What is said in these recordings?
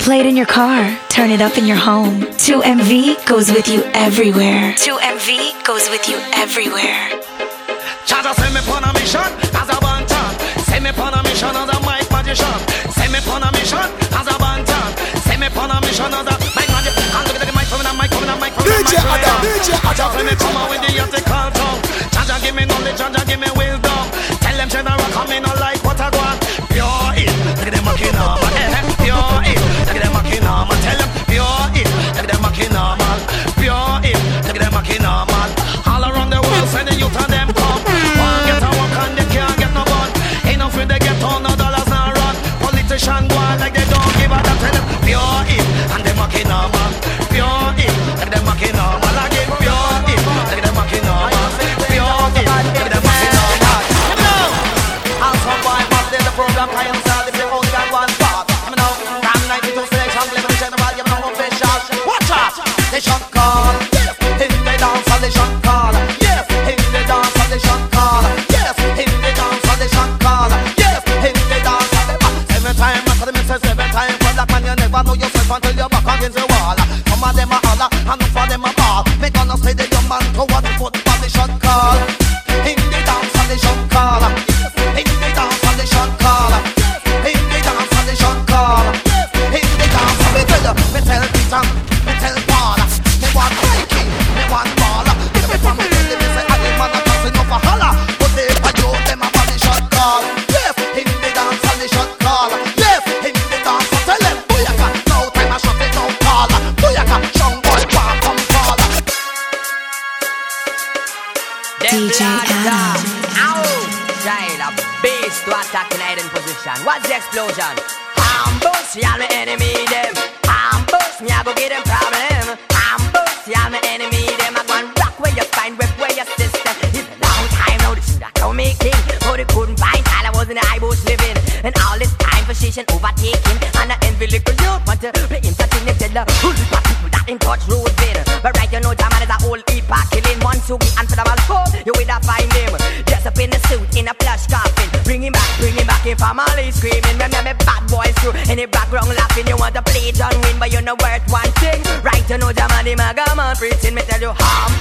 Play it in your car, turn it up in your home. 2MV goes with you everywhere. 2MV goes with you everywhere. Chaja send me on a mission as a bantan. Send me on a mission as a mic magician. Send me on a mission as a bantan. Send me on a mission as a mic magician. Can't the mic from the mic from the mic from the mic. DJ Adam, DJ Adam. Send me come out with the yachty call down. Chaja give me knowledge, Chaja give me wisdom. Tell them general come I like what I want. Pure it, look at them walking over. Eh, eh, pure it. until your back against the wall. Some of them are holler and look for them a ball. Me gonna say that your man go out for the shot call. In the dance of the call. In the dance of the shot call. In the dance of the. In the dance of the tell, me tell Peter. explosion. everything me tell you harm.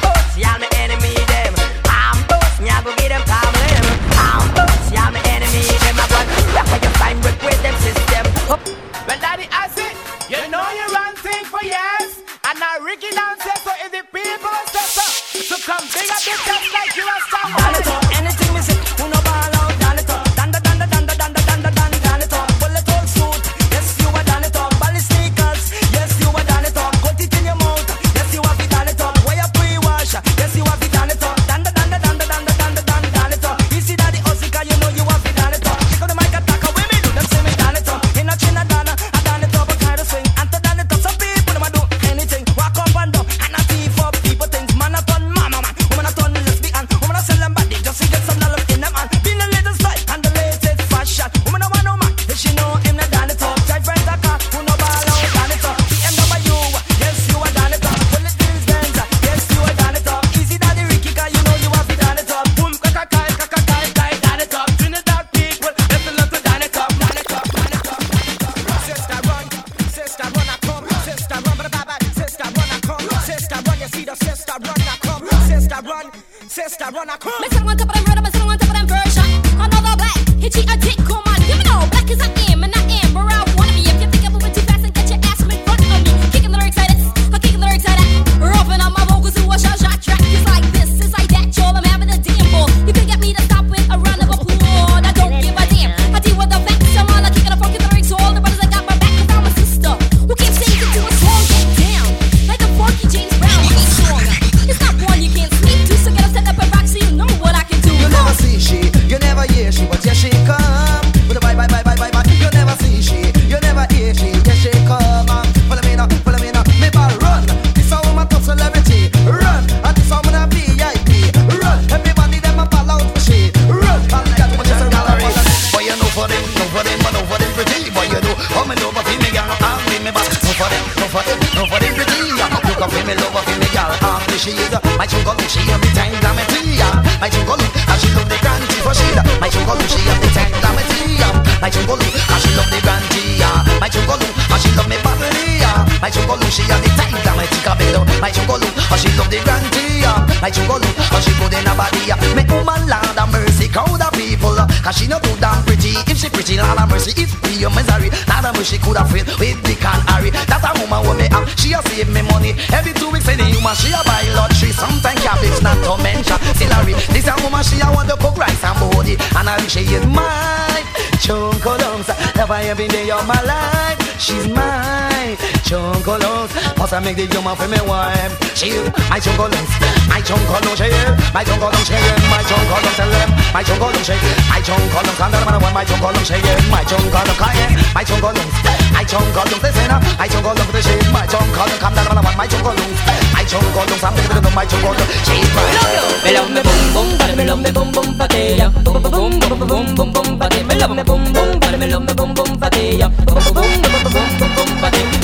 Every day of my life. She's mine wine. Chunkolos, pass I make the yuma for me wine. Chill, my chunkolos, my chunkolos share, my chunkolos share, my chunkolos tell them, my chunkolos share, my chunkolos under my one, my chunkolos share, my chunkolos kaye, my chunkolos, my chunkolos say na, my chunkolos the shade, my chunkolos come down my one, my chunkolos, my chunkolos I'm taking the my chunkolos. She's my love, me love me boom boom, but me love me boom boom patea, boom boom boom boom boom boom patea, me love me boom boom, but me love me boom boom patea, boom boom boom boom boom boom patea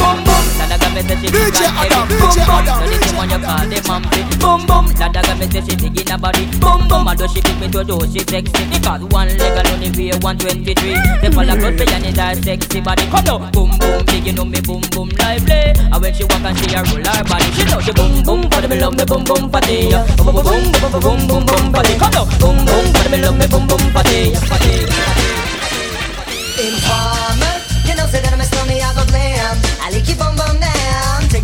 me say she big like Adam, boom. Adam, so this one you call the mambi. Boom boom, dada got me say she big in her body. Boom boom, do she pick me to do, she sexy. Because one leg alone in weigh 123. They fall across me and it sexy body. Come on, boom boom, big you know me boom boom lively. And when she walk and she a roll her body, she know she boom boom, for me love me boom boom party. Boom boom boom boom boom boom boom party. Come on, boom boom, for me love me boom boom party. Party. Informer, you know say that I'm a stormy, I go blam. I like you boom boom now.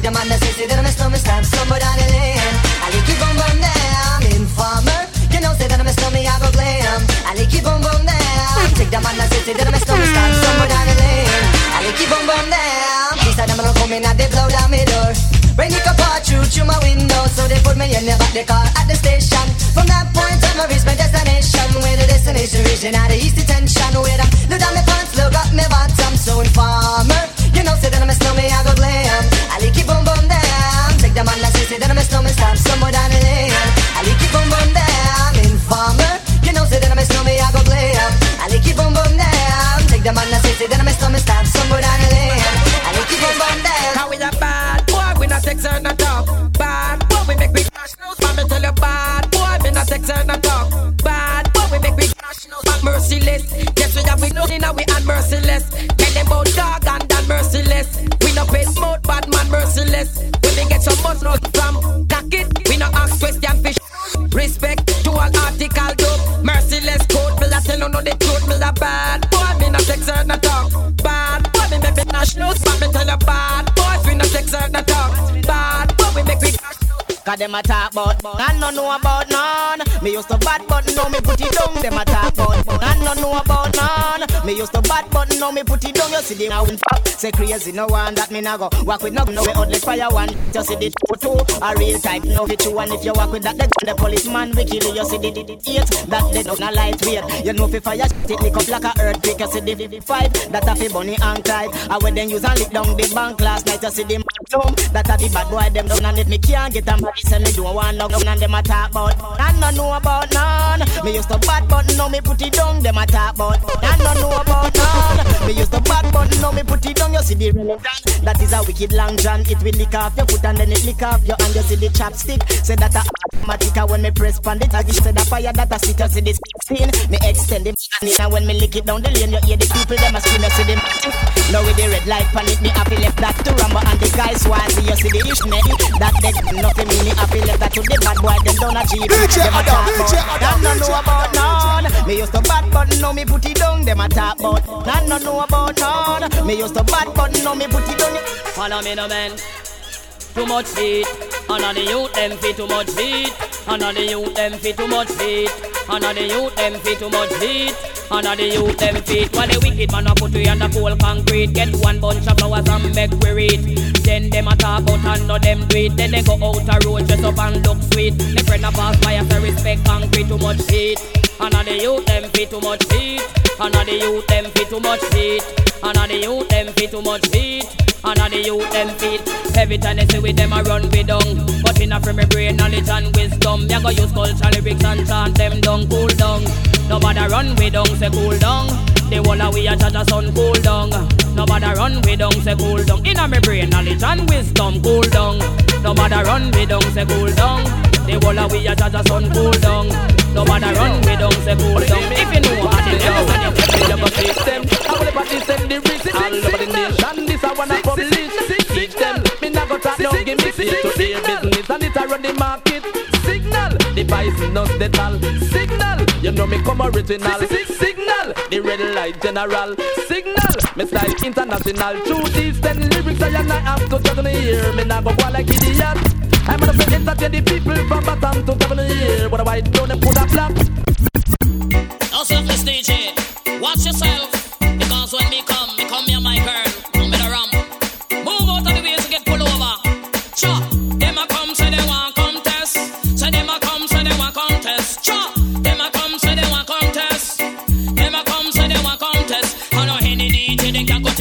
Demanda se se dërë me së me stem Së më the lane. I like it ki bom bom I'm in farmer. You know se dërë me së me javo blem A li ki bom bom ne am Tik demanda se se dërë me së me stem Së më I anë lehen A li ki bom bom ne am Kisa dëmë lo komi na they blow down my door Rainy it apart through through my window So they put me in the back the car at the station From that point on I reach my destination Where the destination region out of east detention Where I look down my pants, look up my bottom So in farmer you know, say that I'm a snowman, I go glam. I like it boom boom down. Take the man that say, say that I'm a snowman, stamp somewhere down the lane. I like it boom boom down. Informer, you know, say that I'm a snowman, I go glam. I like it boom boom down. Take the man that say, say that I'm a snowman, stamp somewhere down the lane. I like it boom boom down. How we a bad boy, we not not talk. Bad boy, we make tell you, bad boy, we not not talk. Bad boy, we make. Merciless. Yes, we have we know now we are merciless. Merciless. When we get some no from cock it, we no ask question fish. Respect to all article dope. Merciless code, me la tell you no the truth. Me la bad boy, me not sex or not talk. Bad boy, me make big cash now. Man, me tell you, bad boys, we no sex or not talk. Cause them a talk about I no know about none. Me used to bad but now me put it down Them a talk about I no know about none. Me used to bad but now me put it down. You see the now in fact Say crazy no one that me nah go. Walk with no no we only fire one. Just see the two two A real type no fit you And if you walk with that the, the policeman we kill you. You see the, the, eight That they don't a lightweight You know fi fire shit it lick up like a earthquake. You see the, five That a fi bunny and tight And when them use and lick down the bank last night You see the magnum That a the bad boy them down And if me can't get a man. Say me don't want no none and them a talk about. I no know about none. Me used to bad but now me put it down Them a talk about. I no know about none. Me used to bad but now me put it down. You see the relevant That is a wicked long john. It will lick off your foot and then it lick off your hand. You see the chopstick Say that a automatic and when me press pan the tag Say the fire that a stick. You see the 16 Me extend the and and when me lick it down the lane You hear the people them a scream. You see the Now with the red light pan it Me happy left that to Rambo And the guys swazi You see the Ishmael That dead nothing me Me happy left that to the bad boy Them down a cheap DJ Them a Adam, talk DJ about Adam, Them no DJ know about none. Me used to bad but now me put it down Them a talk about None. No know about none Me used to bad but now me put it down Follow me no man. Too much heat. And on the youth them fit too much heat. And on the youth them fit too much heat. And on the youth them fit too much heat. And on the youth them fit. While the wicked man a put we under cold concrete. Get one bunch of flowers and make we read. Then them a talk out and know them do it. Then they go out a road dress up and look sweet. The friend a pass by a respect concrete too much heat. And on the youth them fit too much heat. And on the youth them fit too much heat. And on the youth them fit too much heat. And on the youth them feet Every time they say with them I run with down But in a free me brain knowledge and wisdom. Me go use culture lyrics and chant them down Cool down Nobody run with down say cool down The whole of we a judge a sun cool down Nobody run with down say cool down In a me brain knowledge and wisdom cool down Nobody run with down say cool down The whole of we a judge a sun cool down Nobody run with down say cool down If you know how to never say it Me never teach them. I will never teach them the reason. All over the nation, this I wanna publish. Teach them. Not go talk down, give me seat to their business. on the market. Signal, the poisonous lethal. Signal, you know me come original. Signal, the red light general. Signal, me style international. Through these ten lyrics, I and I have to juggle here. Me nah go go like idiot. I'm gonna say entertain the people from bottom to top of the year. What do I do? Them put a flap. Now selfless DJ, watch yourself. Because when me come,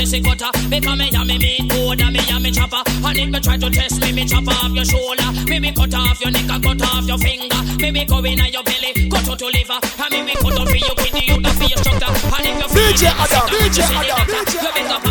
DJ, they can go test it cutter. Because me and uh, me meat good and me and uh, me chopper. And if me try to test me, me chop off your shoulder. Me me cut off your neck and cut off your finger. Me me go in uh, your belly, cut out your liver. And me me cut off your kidney, you the face structure. And if you feel DJ Adam, DJ you Adam. DJ You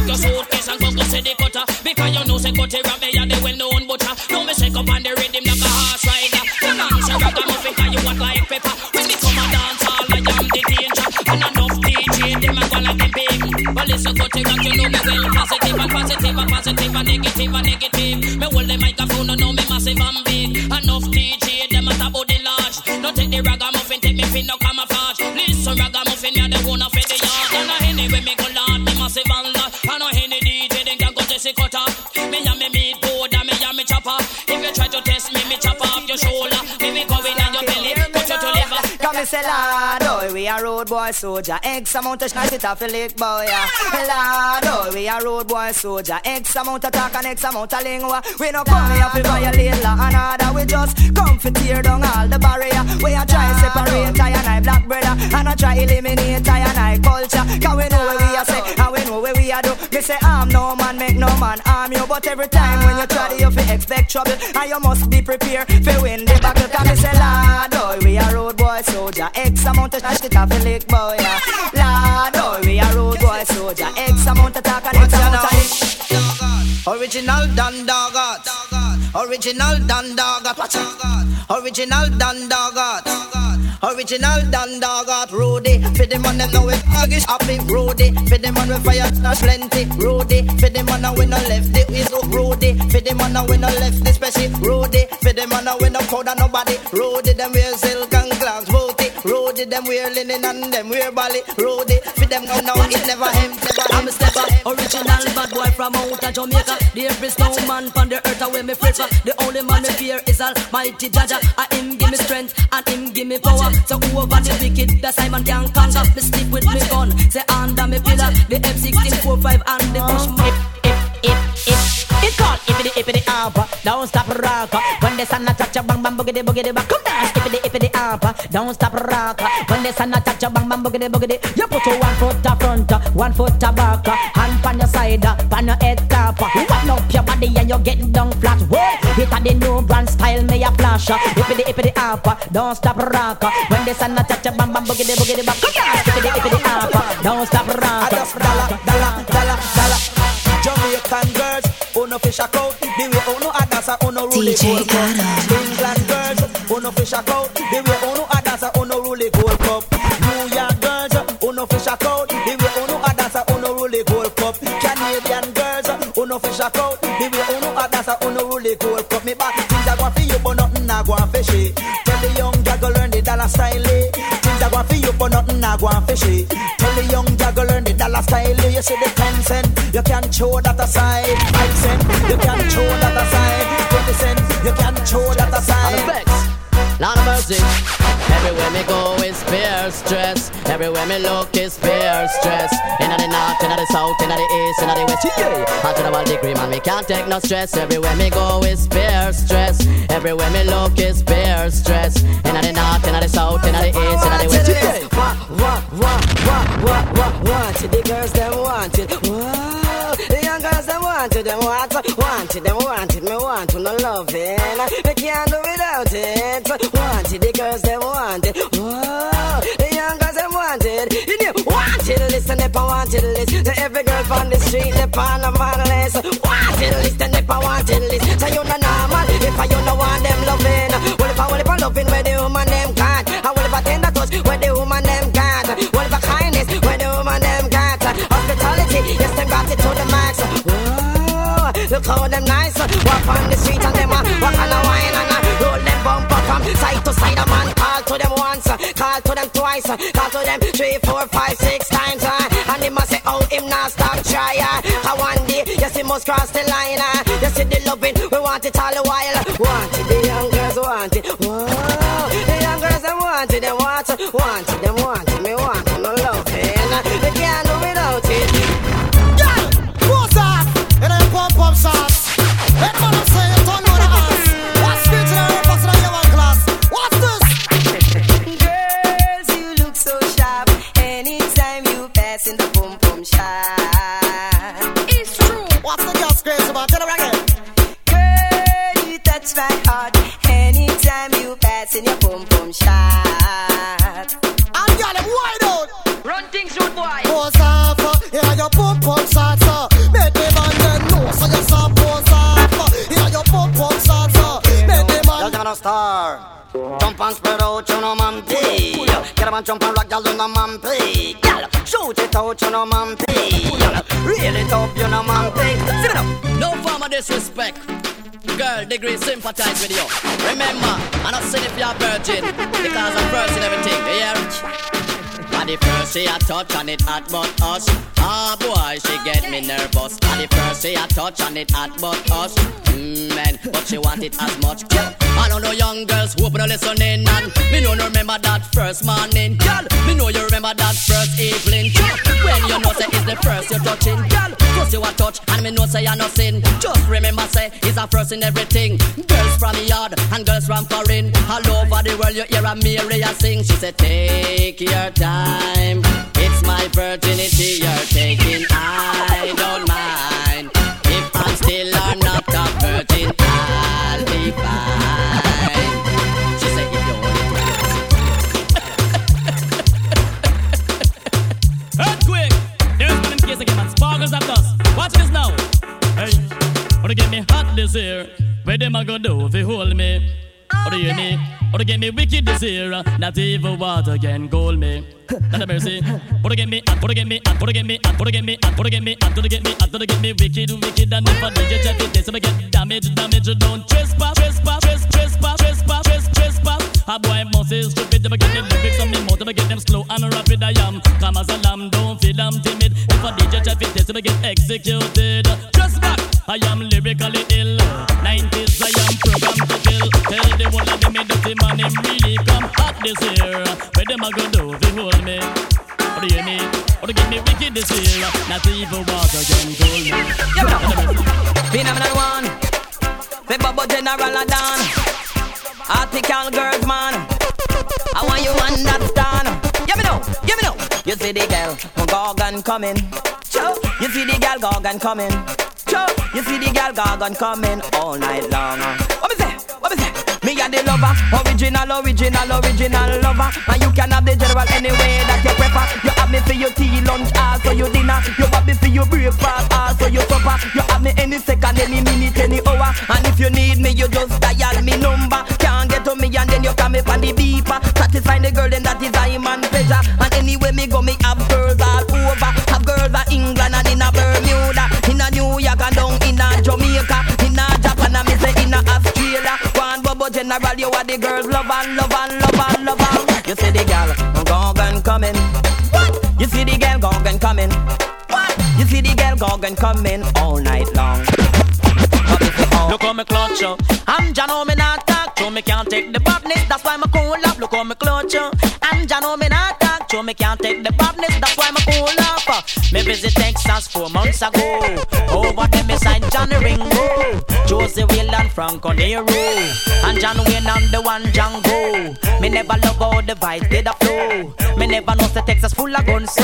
positive and negative. Me hold the microphone and know me massive and big. Enough DJ, them a top the large. Don't take the ragamuffin, take me fin no camouflage. Listen, ragamuffin, you're the one of the yard. And I anyway me go loud, me massive and loud. I any DJ, then can go Jesse Cutter. Me and me meat board and me and me chopper. If you try to test me, me chop off your shoulder. Me me go in on your belly, cut you to liver. Come and oh, we a road boy soldier. X amount of shit off a lick boy. Lord, oh, we a road boy soldier. X amount of talk and X amount of lingua. We no come here to violate law and order. We just come to tear down all the barrier. We a try separate I and I black brother. And I try eliminate I and I culture. Cause we know where we a say and we know where we a do. Me say, I'm no man, make no man arm you. But every time when you try to, you fi expect trouble. And you must be prepared for win boy soldier. X amount of shit off a lick boy. yeah. Lord, oh, we a road boy soldier. X amount of talk and X amount of lick. Original Dandagat. Original Dandagat. Watch out. Original Dandagat. Original Dandagat. Rudy. For the man them know it. Agish happy. Rudy. For the man we fire smash plenty. Rudy. For the man we no left it. We so Rudy. For the man we no left it. Special. Rudy. For the man we no powder nobody. Rudy. Them and clocks. Rudy. Rudy. Them wear linen and them wear bally. Rudy. For them go now it never him. Never I'm him. a stepper, original bad boy from out of Jamaica. There is no man on the earth away me flicker. The only man me fear is Almighty Jaja. I him give me strength and him give me power. So who over the wicked, the Simon can conquer. Me stick with me gun, say under me pillar. The M16 45 and the push If, if, if, if, it's called ippity ippity ampa. Don't stop rock. The sun a touch a bang bang boogity boogity bang. Come dance ippity ippity ah, ampa. Don't stop rock. Ah. When the sun a touch a bang bang boogity boogity. You put your one foot a front, ah. one foot a back, hand on your side, on your head top. Wind up your body and you get down flat. Whoa, it a the new brand style me a flash. Ippity ippity ampa. Don't stop rock. When the sun a touch a bang bang boogity boogity bang. Come dance ippity ippity ampa. Don't stop rock. DJ cup. England girls, uno fish a coat. The way uno a dance, uno rule gold cup. New York girls, uno fish a coat. The way uno a dance, uno rule gold cup. Canadian girls, uno fish a coat. The way uno a dance, uno rule gold cup. Me back things a go for you, but nothing a go fishy. Tell the young girl go learn the dollar style. eh. Things a go for you, but nothing a go fishy. Tell the young girl go learn the dollar style. eh. You see the ten cent, you can't show that aside. Five cent, you can't show that aside. Show that aside. Lord of mercy. Everywhere me go is fear, stress. Everywhere me look is fear, stress. Inna the north, inna the south, inna the east, inna the west. Yeah. Out to the world degree, man, me can't take no stress. Everywhere me go is fear, stress. Everywhere me look is fear, stress. Inna the north, inna the south, inna the east, inna the west. Yeah. What, what, what, what, what, what, it. The girls them want it. Girls them want it. Them want it, want it. Them want it. Me want to no loving. They can't do without it. Want it. The girls them want it. Whoa, the young girls them want it. You know, want it. Listen if I want it. Listen to every girl on the street. They on the man list. Want it. Listen if I want it. Listen. So you no normal. If I you no want them loving. Well if I well if I loving where the woman them can't. I will if I tender touch where the look how them nice. Walk on the street and them a walk on the wine and a roll them bumper from side to side. a man call to them once, call to them twice, call to them three, four, five, six times. Uh, and him a say, oh, him not stop try. Uh, one day, yes, he must cross the line. Uh, you see the loving, we want it all the while. Want it, the young girls want it. Whoa, the young girls them want it, them want it, want it, them want it. A star. Jump and spread out, you know, man, pee. Get up and jump and rock, y'all, you know, man, pee. Y'all, shoot it out, you know, man. Y'all, reel it up, you know, man, pee. Sing it up. No form of disrespect. Girl, degree sympathize with you. Remember, I'm not saying if you're virgin because I'm first in everything. Hear? The first she a touch and it hot but us. Ah boy, she get me nervous. And the first she a touch and it hot but us. Mm, man, but she want it as much. I don't know young girls who open listening and me know no remember that first morning. Girl, me know you remember that first evening. Yeah. When you know say it's the first you're touching. Girl, cause you a touch and me know say you're no sin. Just remember say it's a first in everything. Girls from the yard and girls from foreign. All over the world you hear a Mary a sing. She said take your time. It's my virginity you're taking. I don't mind. If I'm still or not a virgin, I'll be fine. She said if you want it. Earthquake! There's one in case man. Sparkles of dust. Watch this now. Hey, wanna get me hot this year? Where them a go do if you hold me? Or do you hear me? Or to get me wicked this year? Not even water can cool me. Not a mercy. Or to get me, or to get me, or to get me, or to get me, or to get me, or to get me, or to get me wicked, wicked. And if I DJ check it, this I get damage, damage. Don't trespass, trespass, trespass, trespass, trespass, trespass, trespass. A boy must is stupid. If get the lyrics on me if I get them slow and rapid, I am calm as a lamb. Don't feel I'm timid. If I DJ check it, this I get executed. Back. I am lyrically ill. 90s, I am programmed to kill. Tell the one of them me dirty man, him really come hot this year. Where them a go do you hold me? Or do you me? Or to get me wicked this year? Not even water can cool me. Phenomenal one. The bubble general a done. Article girls man. I want you understand. Give me know, give me know. You see the girl, Gorgon coming. You see the girl, Gorgon coming. Sure. You see the girl, Gorgon coming all night long. What me say? What me say? Me and the lover, original, original, original lover. And you can have the general any way that you prefer. You have me for your tea, lunch, also your dinner. You have me for your breakfast, also your supper. You have me any second, any minute, any hour. And if you need me, you just dial me number. Can't get to me and then you come up on the beeper. Satisfying the girl, then that is I man pleasure. And anyway me go, me have girls New York and down in a Jamaica, in a Japan and me say in a Australia. One bubble general, you are the girls love and love and love and love and. You see the girl, Gorgon coming. What? You see the girl, Gorgon coming. What? You see the girl, Gorgon coming all night long. Look how me clutch up. I'm Jano, me not talk to me can't take the badness. That's why me cool up. Look how me clutch up. I'm Jano, me not talk to me can't take the badness. That's Me visit Texas four months ago. Over there me signed Johnny Ringo, Josey Wales, Franco Nero, and John Wayne and the one Django. Never love how the vibes did a flow. Me never know the Texas full of guns so.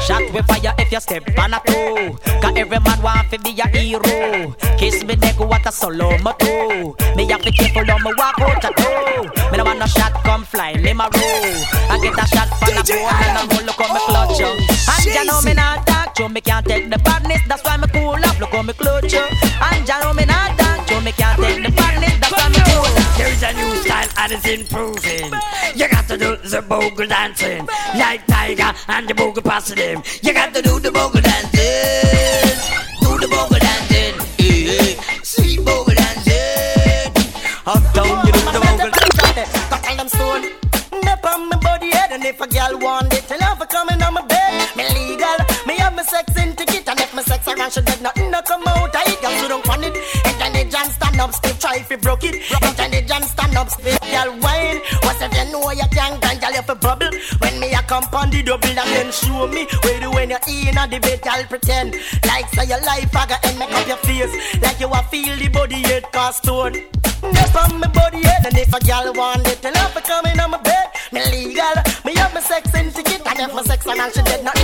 Shot with fire if you step on a toe. Cause every man want to be a hero. Kiss me neck what a solo moto. Me have to careful on me walk out the door. Me no want no shot come fly me my roll. I get a shot from the board and I'm gonna look on me clutch up. And you know me not talk to me can't take the badness. That's why me cool up. Look on me clutch up. And you know me and it's improving. You got to do the bogle dancing like Tiger and the bogle passing him. You got to do the bogle dancing, do the bogle dancing, yeah. sweet bogle dancing. Uptown you do the bogle dancing. Tackle them stone, nip on my body head, and if a girl want it, tell her for coming on my bed. Me legal, me have my sex in ticket, and if my sex around, she dead nothing no come out. I got to don't want it. Intelligent stand up, stiff try if you broke it up, girl wine. What's if you know you can't grind, girl you fi bubble. When me a come on the double and then show me where the when you in a debate, girl pretend like say your life I got and make up your face like you a feel the body head cast stone. That's on my body head and if a girl want it, tell her for coming on my bed. Me legal, me have my sex in ticket and if my sex and she dead, murder.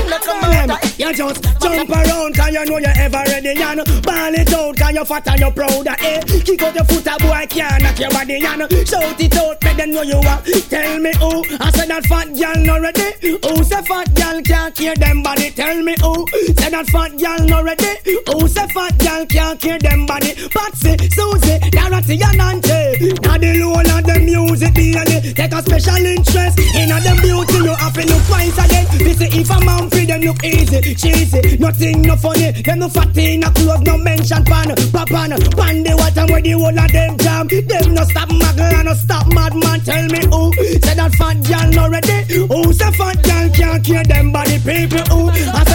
You just jump around cause you know you're ever ready? And ball it out cause you're fat and you're proud eh? Kick out your foot a boy can't knock your body and shout it out make them know you are. Tell me who, I said that fat girl not ready. Who say fat girl can't care them body? Tell me who, say that fat girl not ready. Who say fat girl can't care them body? Patsy, Susie, Dorothy and Nancy Now the low of the music daily Take a special interest in them beauty You have to look fine again. This if a man free them look easy, cheesy. Nothing no funny, them no fat in a clothes no mention pan Papan, pan the water where the whole of them jam. Them no stop muggle no stop madman. Tell me who, say that fat girl no ready. Who say fat girl can't care them body people who? I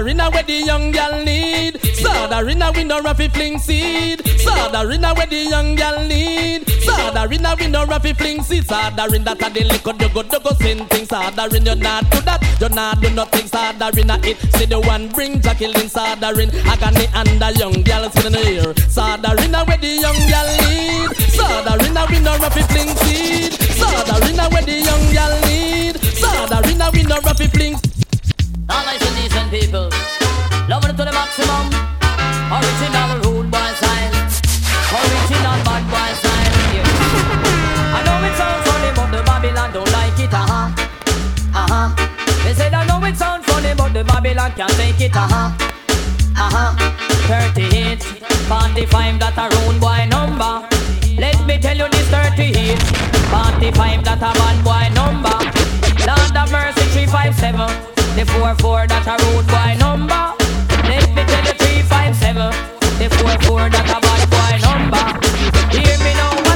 Sodarina where the young gal need. Sodarina we no raffy fling seed. Sodarina where the young gal need. Sodarina we no raffy fling seed. Sodarin that a the liquor do go do go sin things. Sodarin you not do that. You not do nothing. Sodarina it. See the one bring Jacqueline. Sodarin agony and the young gal sitting here. Sodarina where the young gal need. Sodarina we no raffy fling seed. Sodarina where the young gal need. Sodarina we no raffy fling all nice and decent people. Loving it to the maximum. Original rude boy style. Original bad boy style. Yeah. I know it sounds funny, but the Babylon don't like it. Uh huh. Uh huh. They said I know it sounds funny, but the Babylon can't take it. Uh huh. Uh huh. 38, 45, that a rude boy number. Let me tell you this 38, 45, that a bad boy number. Lord of mercy, 357. The 4-4 that a road boy number. Let me tell you 357. The 4-4 that a bad boy number. Hear me now,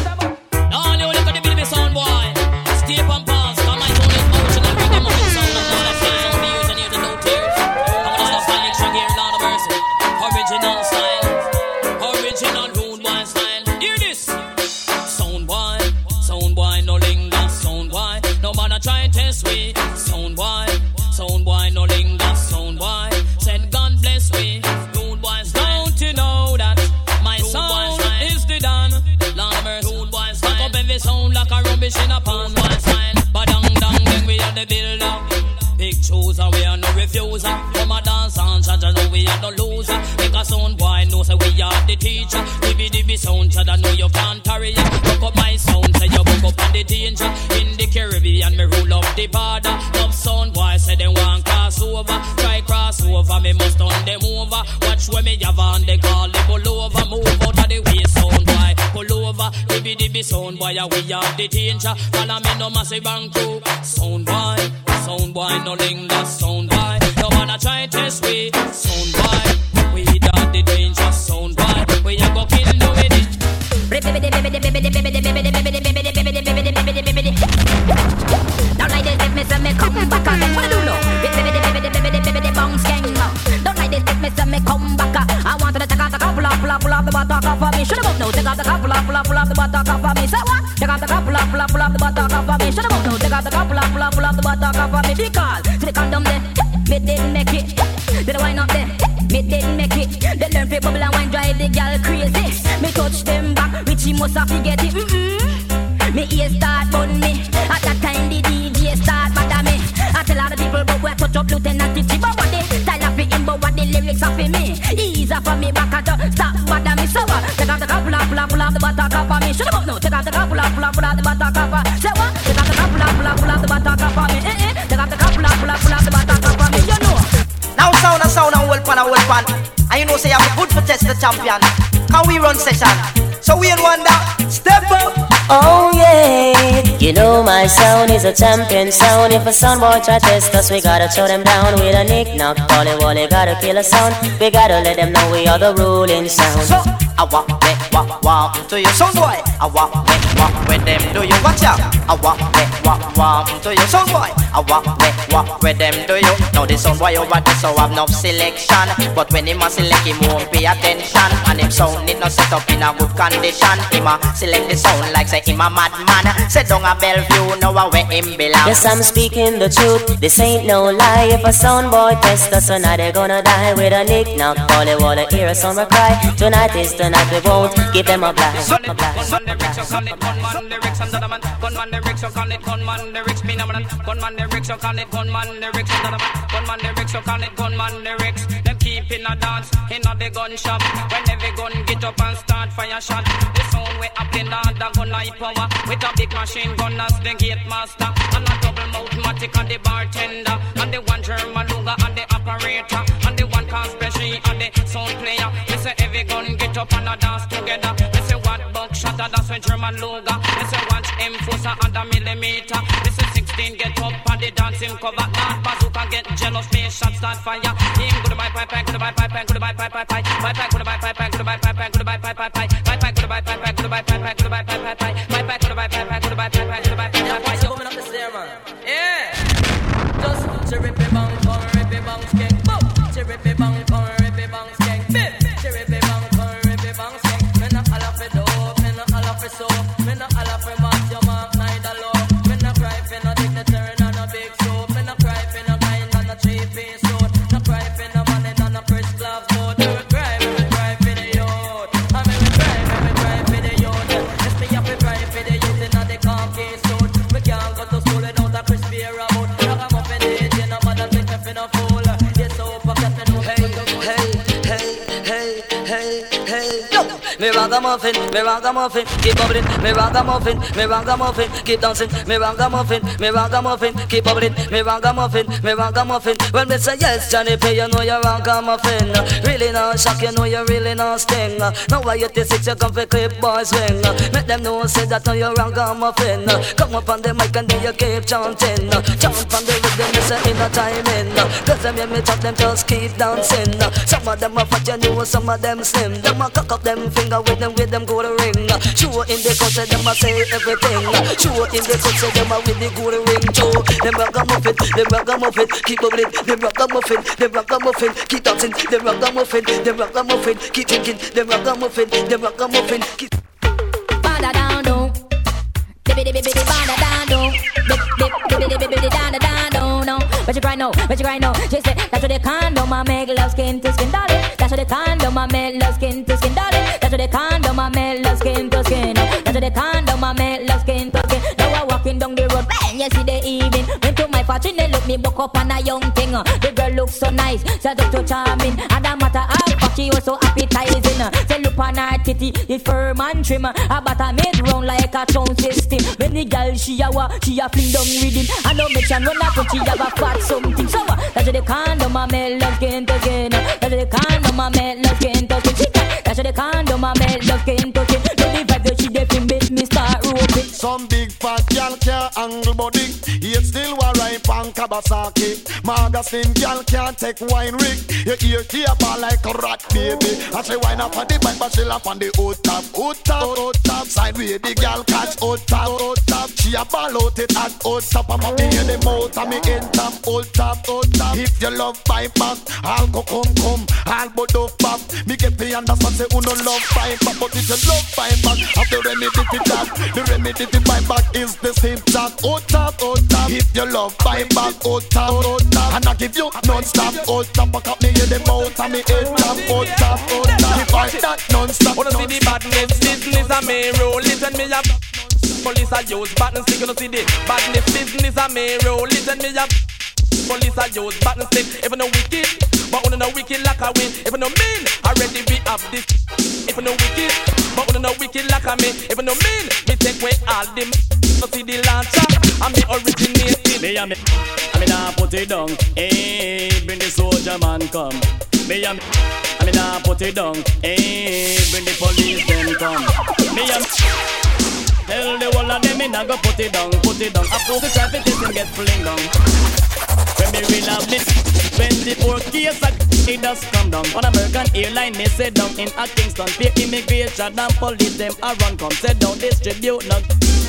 are the teacher. Dibby dibby sound, judge, know you can't carry ya. Look up my sound, say you book up on the danger. In the Caribbean, me rule up the border. Love sound boy, say they want cross over. Try cross over, me must turn them over. Watch when me have on, they call it pull over. Move out of the way, sound boy. Pull over, dibby dibby sound boy, yeah, we are the danger. Follow me no massive bank crew. Sound boy, sound boy, no linger, sound boy. No wanna try test we, sound boy. It. Don't like this if me say me come back again. What do you know? Bounce gang. Don't like this if me say me come back. I want to take out the couple of, pull up, the buttock off of me. Should have no take out the couple of, pull up, the buttock off me. Say what? Take out the couple of, pull up, the buttock off of me. Should have no take out the couple of, pull up, the buttock off me. Because to the condom there, me didn't make it. They learn to bubble and wine drive the girl crazy. Me touch them back, must have to get it. Mm-mm. Me ears start bun me. At that time the DJ start bother me. I tell all the people but where touch up Lieutenant Stitchie. But what the style of him, but what the lyrics of him me. Ease off of me back at the stop bother me. So what? Take off the couple of, pull up, pull up the buttock off of me. Shut up, no. Take off the of, pull up, pull up the buttock off of me. Say what? Take off the couple of, pull up, pull up the buttock off of me. Eh eh. Take off the couple of, pull up, pull up the buttock off of me. You know. Now sound and sound and hold pan and hold pan. And you know say I'm good for test the champion. Can we run session? So we in wonder, step up. Oh yeah, you know my sound is a champion sound. If a sound boy try test us, we gotta throw them down with a nick knock, Polly Wally, gotta kill a sound. We gotta let them know we are the ruling sound. So I walk, walk, walk to your sound boy. I walk, where them do you? Watch out. I walk where walk walk to you. Sound boy. I walk where walk where them do you? Now the sound boy over there so I have no selection. But when him a select him won't pay attention. And him sound need no set up in a good condition. Him a select the sound like say him a madman. Say down a Bellevue now where him belong. Yes, I'm speaking the truth. This ain't no lie. If a sound boy test us, so now they gonna die with a nick knock. All they wanna hear a summer cry. Tonight is the night we won't give them a blast. A the rich, you call it gunman the rich, another man. Gunman rich, you call it gunman rich, me number Gunman the rich, you call it gunman the rich, another man. Gunman rich, you call it gunman rich. Them keep in a dance, in a the gun shop. When every gun get up and start fire shot, the sound we up in the other gun high power. With a big machine gun as the gate master, and a double mouth matic and the bartender, and the one German luger and the operator, and the one conspiracy and the sound player. We say every gun get up and a dance together. Buckshot that's when German luger. We say watch enforcer and a millimeter. We say 16 get up and the dancing cover. Not bazooka get jealous, face shot start fire. Him to buy pipe, pipe, go to buy pipe, pipe, go to buy pipe, pipe, pipe, pipe, pipe, go to buy pipe, pipe, go to buy pipe, pipe, go to buy pipe, pipe, pipe, pipe, ragamuffin, me ragamuffin, keep bubbling. Me ragamuffin, me ragamuffin, keep dancing. Me ragamuffin, me ragamuffin, keep bubbling. Me ragamuffin, me ragamuffin. When me say yes, Johnny P, you know you're ragamuffin. Really not shock, you know you really not sting. Now why you six, you come for clip boys swing. Make them know say that now you're ragamuffin. Come up on the mic and then you keep chanting. Jump on the rhythm, in a timing. Cause them hear me talk, them just keep dancing. Some of them are fat, you know, some of them slim. Them a cock up them finger with them, with them go to ring. Sure in the culture, them a say everything. Sure in the culture, them a with the good ring too. Them ragamuffin, them ragamuffin, keep bubbling. Them ragamuffin, them ragamuffin, keep dancing. Them ragamuffin, them ragamuffin, keep drinking. Them ragamuffin, them ragamuffin, keep. Bada down down. Dibby dibby dibby bada down down. Dip dibby dibby dibby down down down. But you cry no, but you cry no. She said that's what they condom I make love skin to skin darling. That's what they condom I make love skin to skin darling. That's what they condom I make love skin to skin. That's what they condom I make love skin to skin. Now I walking down the road, bang, you see the evening. To my they look me book up on a young thing. The girl looks so nice, said so charming. And no matter how fat was so appetizing. Say look on her titty, it firm and trim. Her butter made round like a sound system. When the girl she a wa, she a fling down rhythm. And don't make sure run up when she have a fat something. So uh, that's they condom I make love skin to skin. That's they condom I make love skin to skin. What they condom I make love skin to skin. Do the vibe that she dey feel make me start roping. Some big fat gal can't angle body. Yet still wa ripe on Kawasaki. Magazine gal can't take wine rig. You ear cable like a rat baby. I say wine up on the bike, but she lap on the old top, old top, old top. Side way the gal catch old top, old top. She a ball out it at old top. I'm up in the and me in top, old top, old top. If you love pipe back, I'll go come come. I'll go do pop. Me get the understand say who no love pipe back, but if you love pipe back, have the remedy for that. The remedy for pipe back is the same top, oh, old oh, top, old top. If you love pipe back, oh, old top, old top. And I give you non-stop, old top. Back up me in the mouth and me in top, old top, old top. If I that non-stop, Wanna see the badness business a me roll it and me a Police a use button stick, you know see the badness business a me roll it and me a Police a use button stick, if you no but when no wicked like a win. If you no mean, already we have this. If you no wicked, but when no wicked like a me. If you no mean, me take away all them. No see the lancer, I'm the originating. Me a me, I me nah put it down. Hey, bring the soldier man come. Me a me, I me nah put it down. Hey, bring the police them come. Me a tell the whole of them me nah go put it down, put it down. I prove the traffic is get fling down. When me real this 24 case it does come down. On American airline, they sit down in a Kingston. Pay immigration and police, them a run come sit down. Distribute none.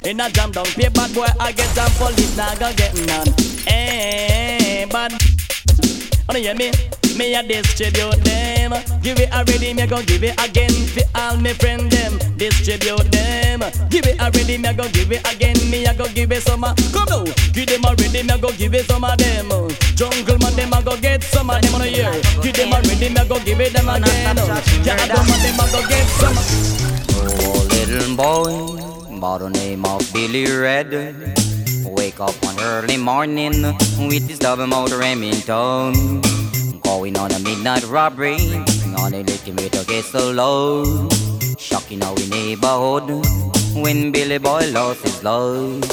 In a jam down, pay bad boy, I get jam police, now go get none. Eh, bad. Wanna hear me? Me a distribute them. Give it already, me go give it again. For all me friend them, distribute them. Give it already, me go give it again. Me a go give it some. Come now, give them already, me go give it some of them. Jungle man, them a go get some of them on a year. Give them already, me go give it them again. Yeah, them a them a go get some. Oh, little boy by the name of Billy Red. Wake up one early morning with his double motor Remington. Going on a midnight robbery on a little meter gets so low. Shocking our neighborhood when Billy Boy lost his life.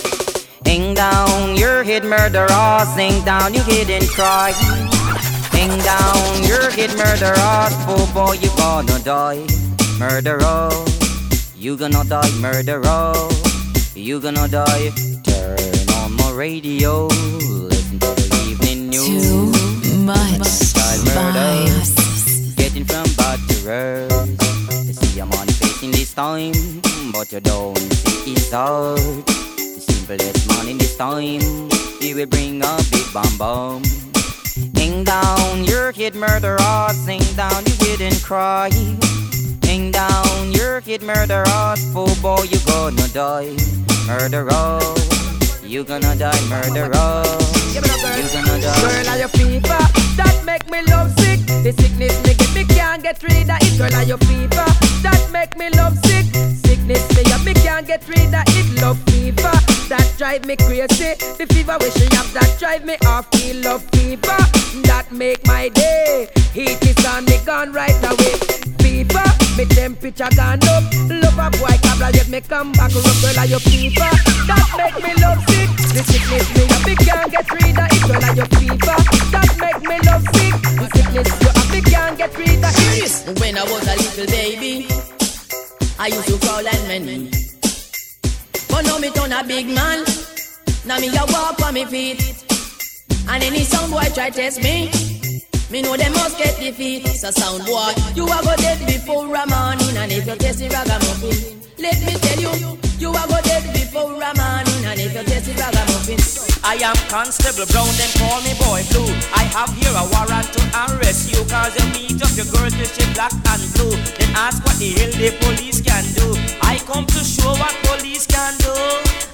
Hang down your head, murderer. Sing down your head and cry. Hang down your head, murderer. Oh boy, you gonna die, murderer. You gonna die, murderer. You gonna die. Turn on my radio. Listen to the evening news. Too much Child murder. Getting from bad to worse. You see a man facing this time, but you don't see his heart. The simplest man in this time, he will bring a big bomb bomb. Hang down your head, murderer. Sing down head and cry. Hang down your head, murderer. Oh boy, you gonna die, murderer. You gonna die, murderer. You gonna die. Girl, are your fever that make me love sick? The sickness me get me can't get rid of it. Girl, are your fever that make me love sick? Sickness me up me can't get rid of it. Love fever that drive me crazy. The fever we she have that drive me off. Feel love fever that make my day. Heat is on me gone right away. Fever, me temperature gone up. Love a boy cabla let me come back. Rock girl, are your fever that make me love me can't get rid of it. Are fever that make me love you can't get rid of it. When I was a little baby, I used to crawl and many. But now me turn a big man. Now me a walk on me feet. And any sound boy try test me. Me know they must get defeat. So sound boy, you a go dead before a morning. And if you test the ragamuffin, let me tell you, you a go dead before a morning. And if you test the ragamuffin, I am Constable Brown, then call me Boy Blue. I have here a warrant to arrest you, cause you meet up your girl to she black and blue. Then ask what the hell the police can do. I come to show what police can do.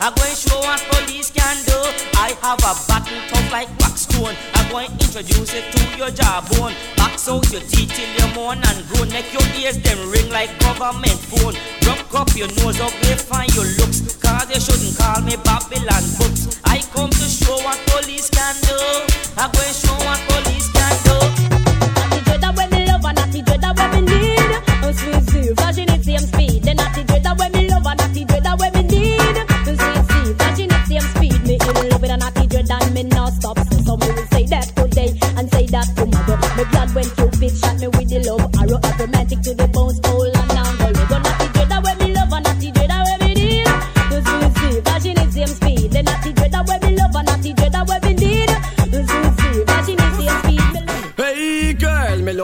I go to show what police can do. I have a button tough like wax stone. I'm going to introduce it to your jawbone. Out your teeth till you moan and groan. Make your ears them ring like government phone. Rock up your nose up, they find your looks. Cause you shouldn't call me Babylon books. I come to show what police can do. I'm going show what police can do. Natty dreader when me love and natty dreader when me need. Oh sweet sweet, it same speed. The natty dreader when me love and natty dreader when me need. Oh sweet sweet, it same speed. Me in love with a natty dreader and me not stop. So some will say that tomorrow. went glad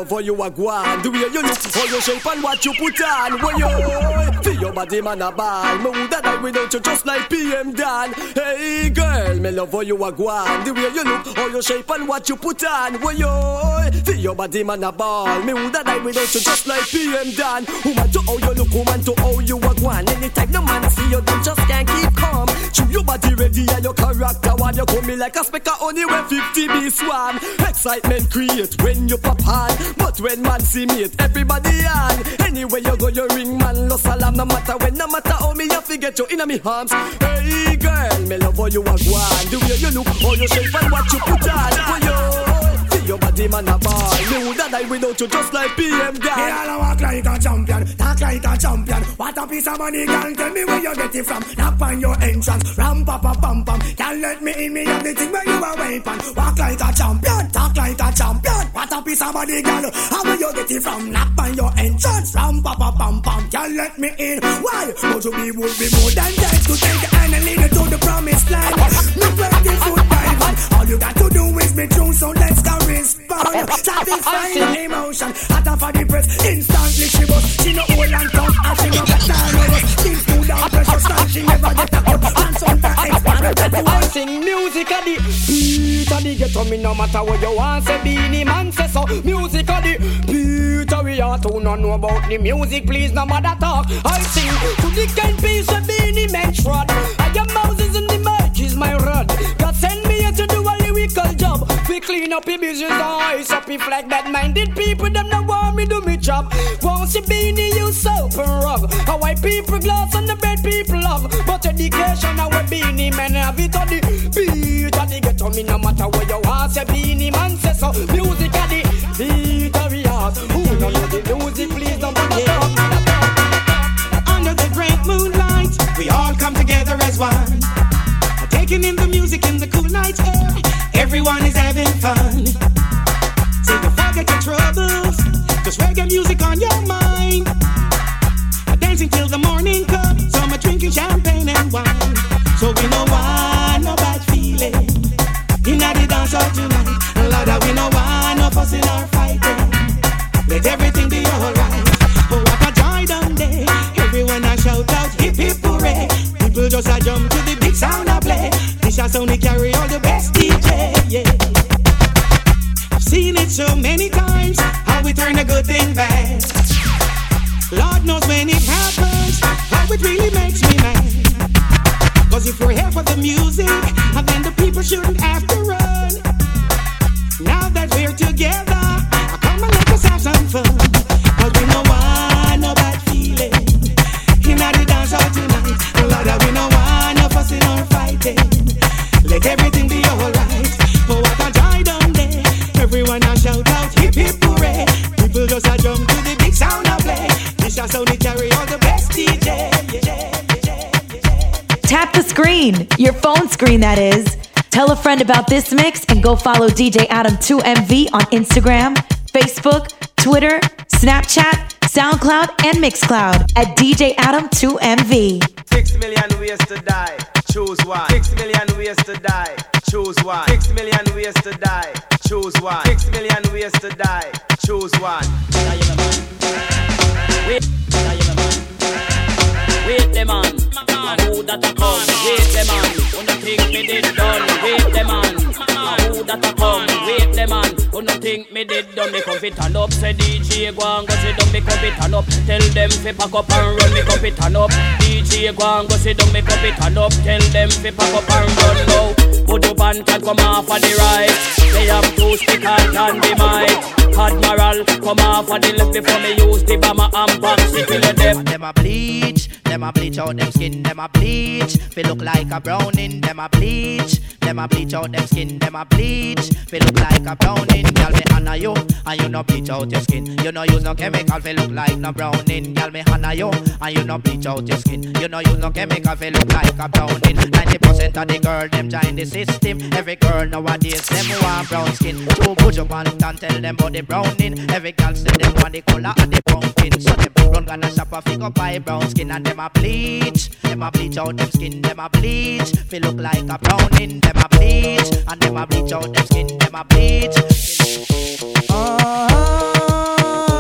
love how you a go on The way you look, how you shape and what you put on. Why you feel your body man a ball. Me woulda die without you just like PM Dan. Hey girl, me love how you a go on The way you look, how you shape and what you put on. Why you feel your body man a ball. Me woulda die without you just like PM Dan. Woman to how you look, woman to how you a go on Anytime no man see you, them just can't keep calm Chew your body ready and your character. While you me like a speck of honey when 50 be swarm. Excitement create when you pop on. But when man see me, it everybody on. Anywhere you go, you ring man, no salam No matter when, no matter how me, you forget you in me arms. Hey girl, me love how you a go on. The way you look, how you shape and what you put on your body man a ball Me woulda die without you just like PM guy Me all a walk like a champion, talk like a champion. What a piece of money, girl. Tell me where you get it from. Knock on your entrance, ram pa pa pam pam. Can't let me in, me have the thing where you a weapon. Walk like a champion, talk like a champion. What a piece of money, girl. How where you get it from? Knock on your entrance, ram pa pa pam pam. Can't let me in. Why? But be would be more than that to take the hand and lead you to the promised land. Me twenty foot diamond. All you got to do is be true, so let's go respond. Satisfying emotion, hotter for the press. Instantly she was, she no old and tough, and she no got time with us. Things too down pressure, stand she never get a cut. And sometimes expand. I sing music of the beat of the ghetto. Me no matter what you want, say Beenie Man say so. Music of the beat of we are to not know about the music. Please no matter talk. I sing to the can piece of Beenie Man shrod. I am Moses in the mic is my rod. God send me to do a lyrical job. We clean up the business, eyes up the flag. Bad minded people, them no want me do me job. Once you beanie, you soap and rub. How white people glass and the bad people love. But education, our Beenie Man have it on the beat of the ghetto. Me no matter what you want, say Beenie Man say so. Music of the beat of the art. Who don't know the music, please don't forget. Under the great moonlight, we all come together as one. Taking in the music in the cool night air. Everyone is having fun. So you forget your troubles. Just reggae music on your mind. Dancing till the morning comes. Are drinking champagne and wine. So we know why no bad feeling. In the dance hall tonight. Lord, we know why no fussing or fighting. Let everything sound carry all the best DJ. Yeah. I've seen it so many times. How we turn a good thing bad. Lord knows when it happens. How it really makes me mad. Cause if we're here for the music, then the people shouldn't have to run. Now that we're together, come and let us have some fun. Be alright. What. Everyone shout out hip. People just jump to the big sound play. All the best DJ. Tap the screen, your phone screen, that is. Tell a friend about this mix and go follow DJ Adam 2MV on Instagram, Facebook, Twitter, Snapchat, SoundCloud, and Mixcloud at DJ Adam 2MV. Six million ways to die. Choose one. Six million ways to die. Choose one. Six million ways to die. Choose one. Six million ways to die. Choose one. Wait, wait the man. A who that a come? Wait the man. When the think me did done. Wait the man. A who that a come? Wait the man. When the think me did done. Me come fit turn up. Say DJ go and go sit down. Me come fit turn up. Tell them fi pack up and run. Me come fit turn up. DJ go and go sit down. Me come fit turn up. Tell them fi pack up and run now. Put up and can come off of the right. They have two stick and can be mic. Admiral come off of the left before me use the bomber and box it till the death. Them a bleach, them a bleach out them skin, them a bleach. Feel look like a browning, them a bleach. Them a bleach out them skin, them a bleach. Feel look like a browning, girl me honor you, and you no bleach out your skin. You no use no chemical, feel look like no browning, girl me honor you, and you no bleach out your skin. You no use no chemical, feel look like a browning. Ninety percent of the girl them join the system. Every girl nowadays them want brown skin. Two your pants and tell them about the browning. Every girl say them want the color of the pumpkin. So them run gonna shop a figure buy brown skin and them a bleach. Them a bleach out them skin, them a bleach. Feel look like a browning, them a bleach. And them a bleach out them skin, them a bleach. DJ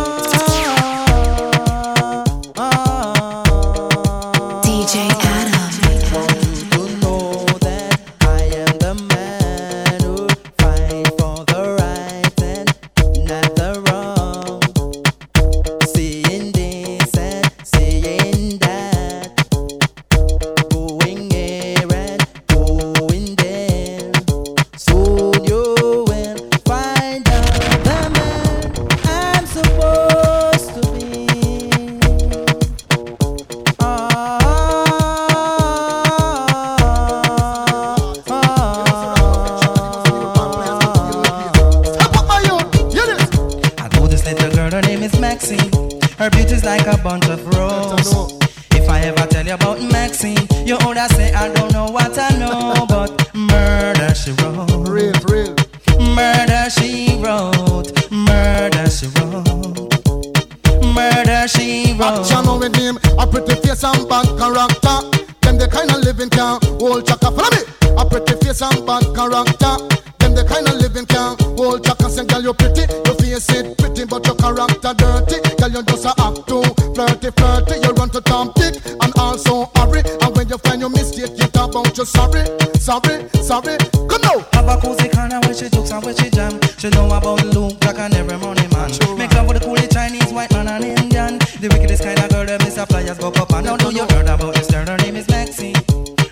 she jokes and where she jam. She know about Luke, Jack and every money man. Make love with a coolie Chinese, white man and Indian. The wickedest kind of girl that Mr. Flyers go pop and now do you heard about this girl? Her name is Maxine.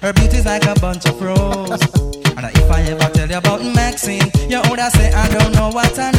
Her beauty's like a bunch of roses. and if I ever tell you about Maxine, you would say I don't know what I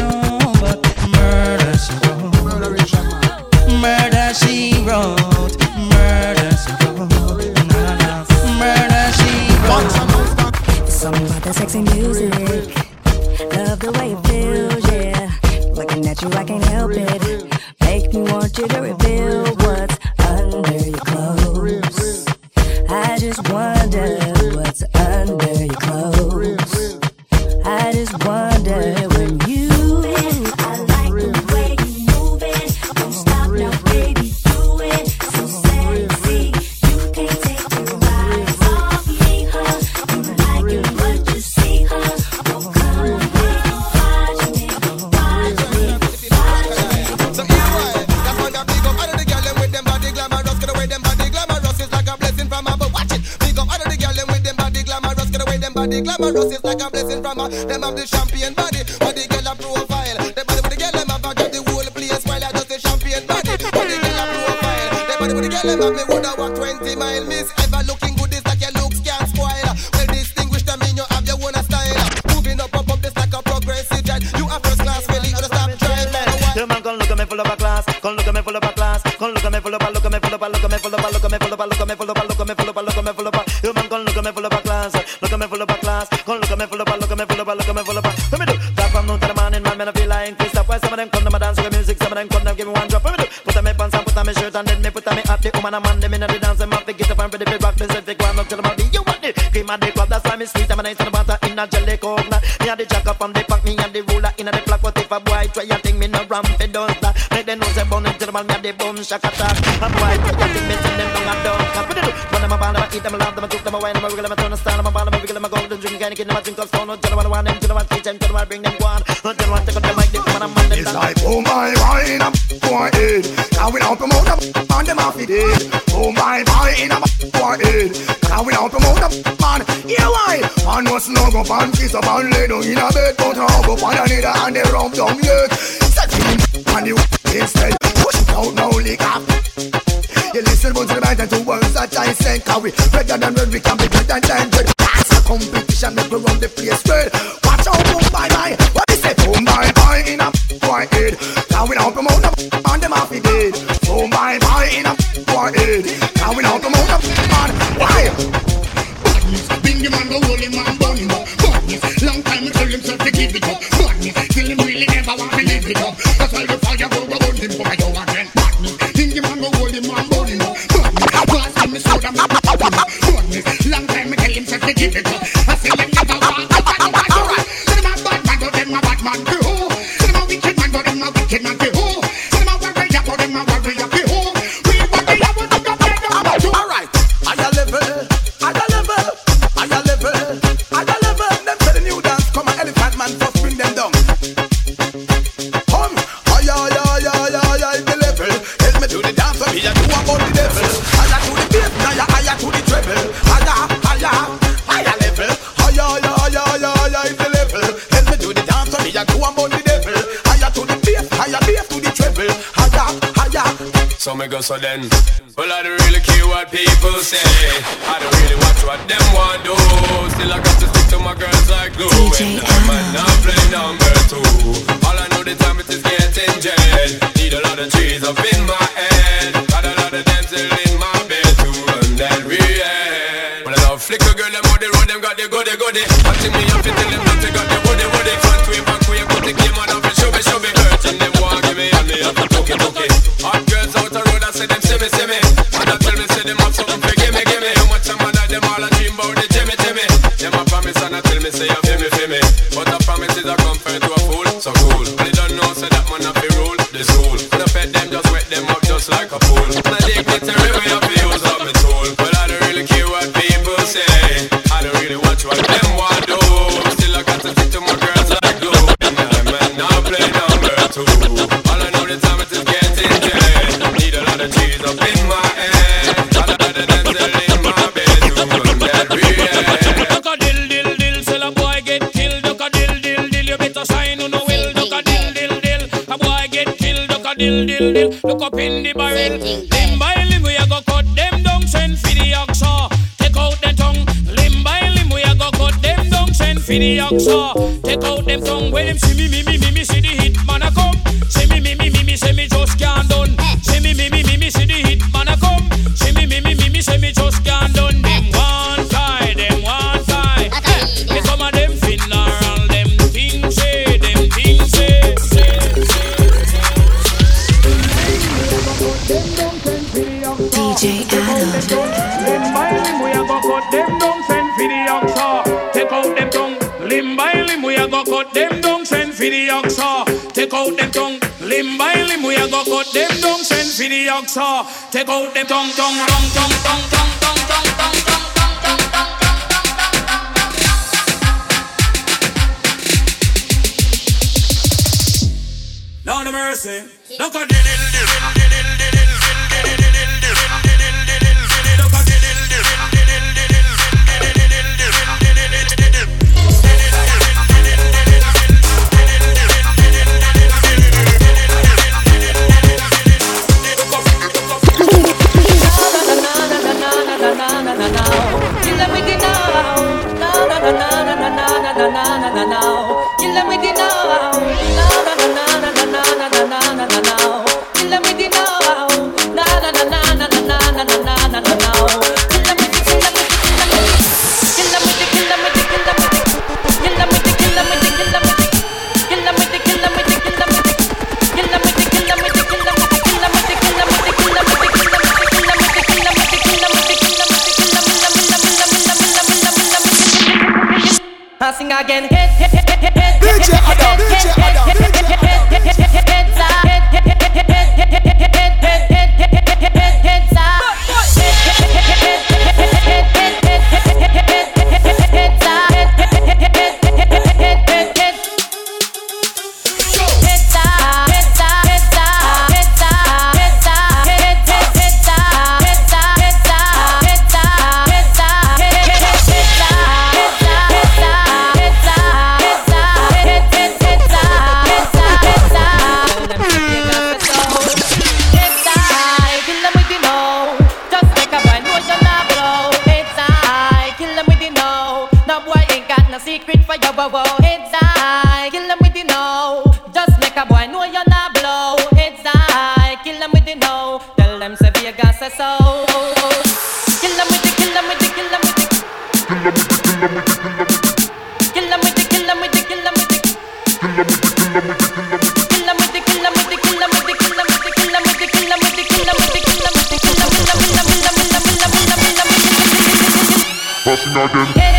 shock attack. I'm white, I'm happy, missing them, I'm down. Cause what do do? When I'm a band, I'm a eat them, I love them, I cook them, I wine them, I wiggle them, I turn a style, I'm a band, I'm a wiggle them, I go to drink, and I get them, I drink, I stone, I tell them, I want them, tell them, I teach them, tell them, I bring them one. Tell them, I take up the mic, this one, I'm on them. It's like, oh my, wine, I'm going in. I will help them out, I'm on them, I'm dead. Oh my, wine, I'm going in. I will help them out, I'm man, you why? Man must know go pan, kiss up and lay down in a bed, but how go pan, I need a hand, they romp down, yeah. Set him, and you instead out now, lick up. You listen once, the mind and to words that I send. Cause we better than red, we can be better than red. That's a competition, make we run the place well. so then. them. Limb go cut them for the. Take out tongue. Go cut them for the. Take out them tongue. when them see me, me, me. for the oxa. Take out them tongue, limb by limb, we a go cut them down. Send for the oxa. Take out them tongue, tongue, tongue, tongue, tongue, tongue, tongue, tongue, tongue. Lord mercy, look at the little, little, little. nothing.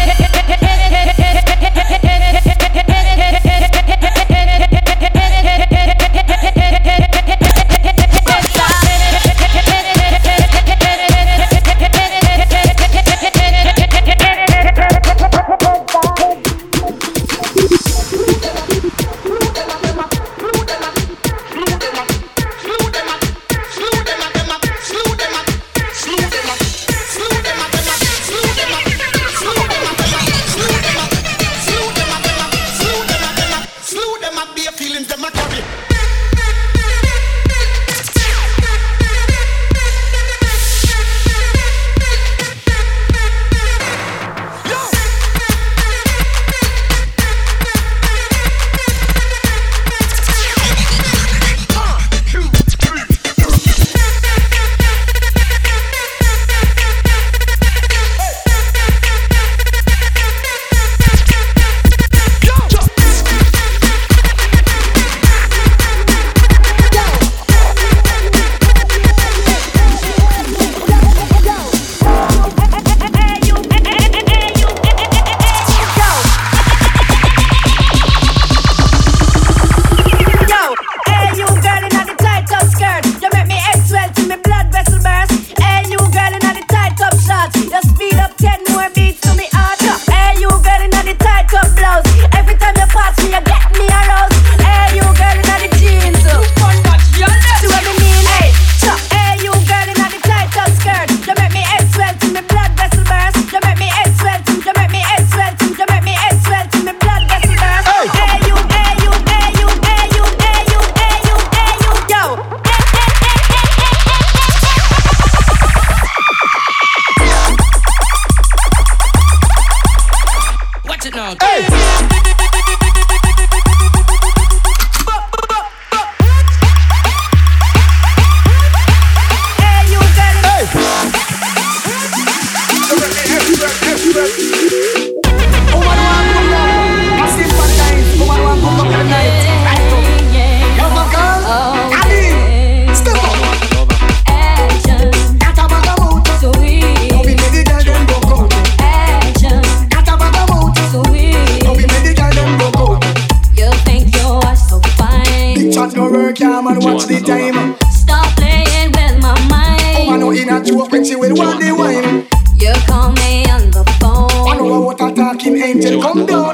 match the time. Stop playing with my mind. Oh, I know in a joke when she will want the wine. You call me on the phone. I know what a talking angel come down.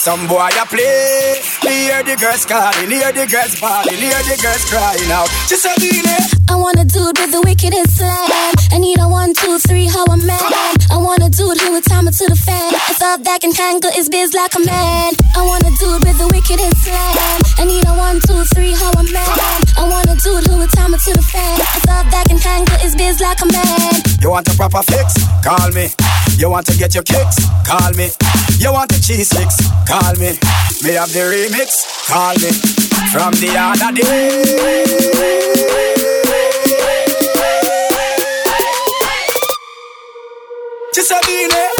some boy a play. He hear the girls calling, he hear the girls party, he hear the girls crying out. She said, I want a dude with the wickedest slam. I need a one, two, three, how a man. I want a dude who would time it to the fan. It's up that can tangle his biz like a man. I want a dude with the wickedest slam. I need a one, two, three, how a man. I want a dude who would time it to the fan. It's up that can tangle his biz like a man. You want a proper fix? Call me. You want to get your kicks? Call me. You want the cheese sticks? Call me. Me have the remix? Call me. From the other day. Just a minute.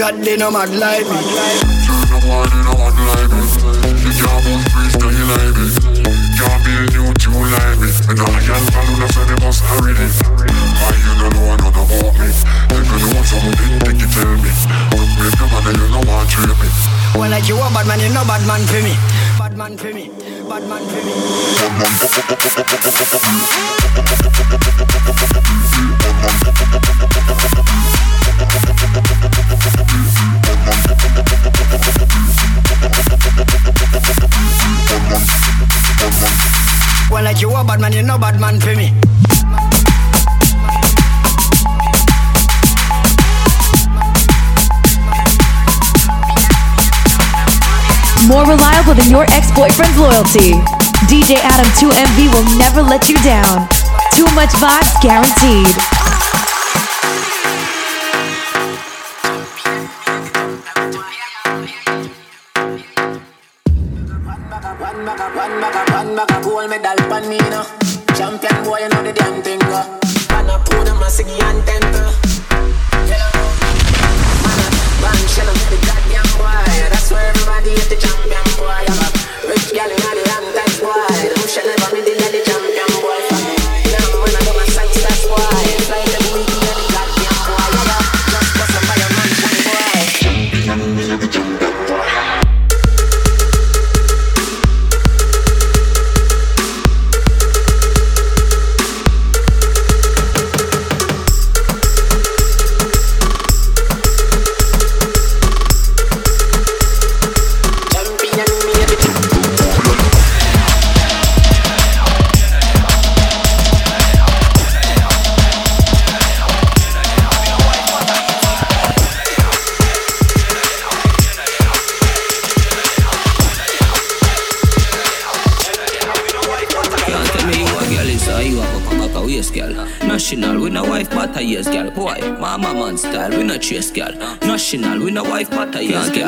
Chat, they no mad like me. Than your ex-boyfriend's loyalty. DJ Adam 2MV will never let you down. Too much vibes guaranteed.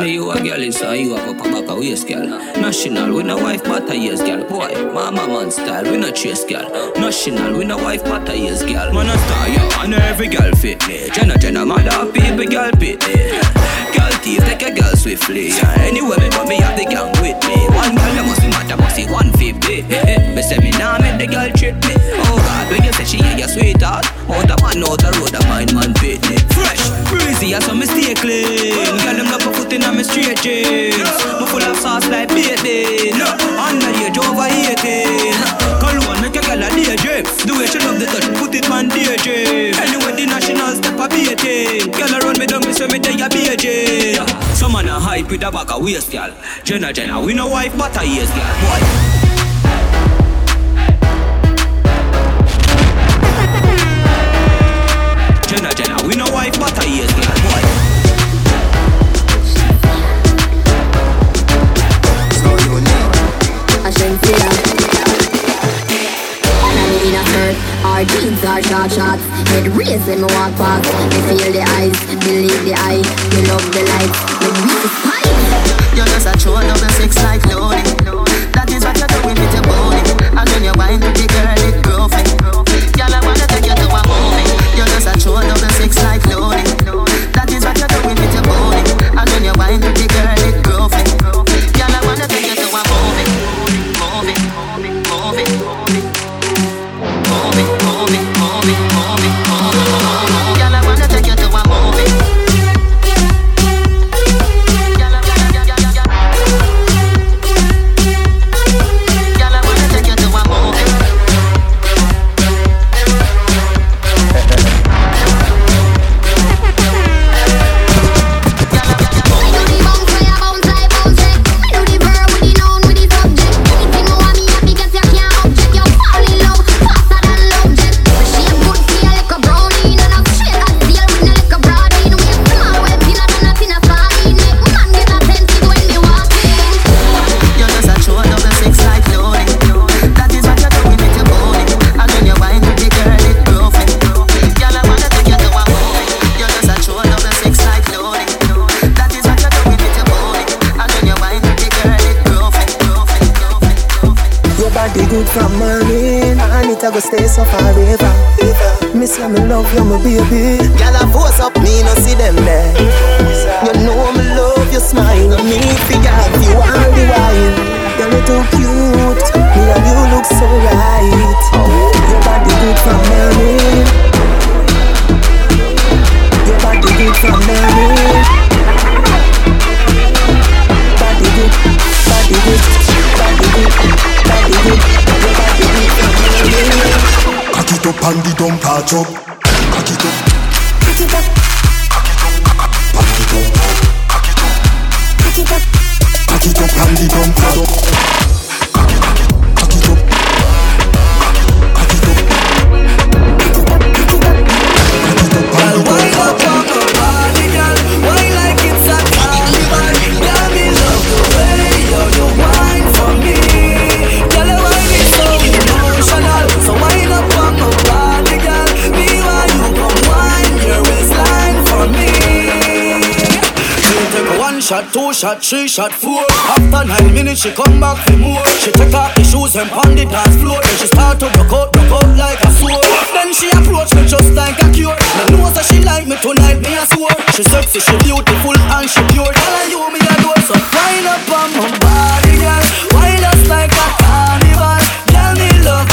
Me you a girl is you have a back a waist girl. National, we no wife but a years girl. Boy, mama man style, we no chase girl. National, we no wife but a years girl. Man a star, yo, and every girl fit me. Jenna, Jenna, mother, people, girl fit me. Thief, take a girl swiftly. Yeah, anywhere me go, me have the gang with me. One girl, you must be mad, I must be 150. Me say me nah make the girl trip me. Oh God, when you say she ain't your sweetheart, oh, out the man out the road, a mind man fit me. Fresh, breezy, as some mistake clean. Girl, them love a foot in me straight jeans. Me full of sauce like baby. No, under age over 18. Cologne make a girl a daydream. The way she love the touch, put it on daydream. Anyway, the national step a beating. Girl, run me down, me say me day a beijing. Some man a hype with a back a waist, girl. Jenna, Jenna, we no wife but a years, girl. Boy. Our jeans are short shots. Head raised when me walk past. Me feel the eyes, believe the eye. Me love the me weak is spite. You're just a true double six like loading. That is what you're doing with your body. And when you wind with the girl, it groovy. Girl, I wanna take you to a movie. You're just a true double six like I go stay so forever. Miss you, me love you, my baby. shot three, shot four. After nine minutes, she come back for more. She take off the shoes and pound the dance floor. Then she start to rock out, rock out like a sword. Then she approach me just like a cure. Me know that she like me tonight, me a swore. She sexy, she beautiful, and she pure. Tell her you me a door, so wind up on my body, girl. Wild us like a carnival, girl me love.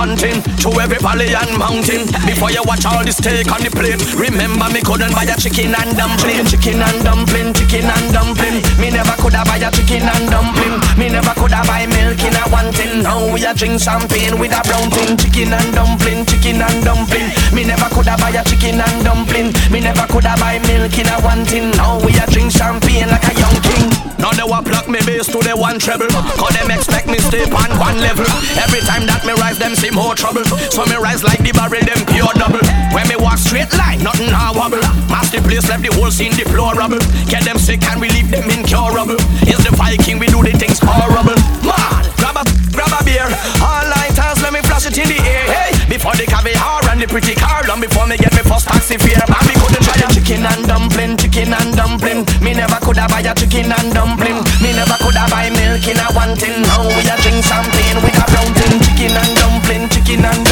Hunting to every valley and mountain. Before you watch all this steak on the plate, remember me couldn't buy a chicken and dumpling, chicken and dumpling, chicken and dumpling. Me never coulda buy a chicken and dumpling. Me never coulda buy milk in a one tin. Now we a drink champagne more trouble. So me rise like the barrel, them pure double. When me walk straight line, nothing now wobble. Master place left the whole scene deplorable. Get them sick and we leave them incurable. Is the Viking, we do the things horrible. Man, grab a, grab a beer. All lighters, let me flash it in the air. Hey, before the caviar and the pretty car, long before me get me first taxi fare. And me couldn't try a chicken and dumpling, chicken and dumpling. Me never coulda buy a chicken and dumpling. Me never coulda buy milk in a one tin. Now we and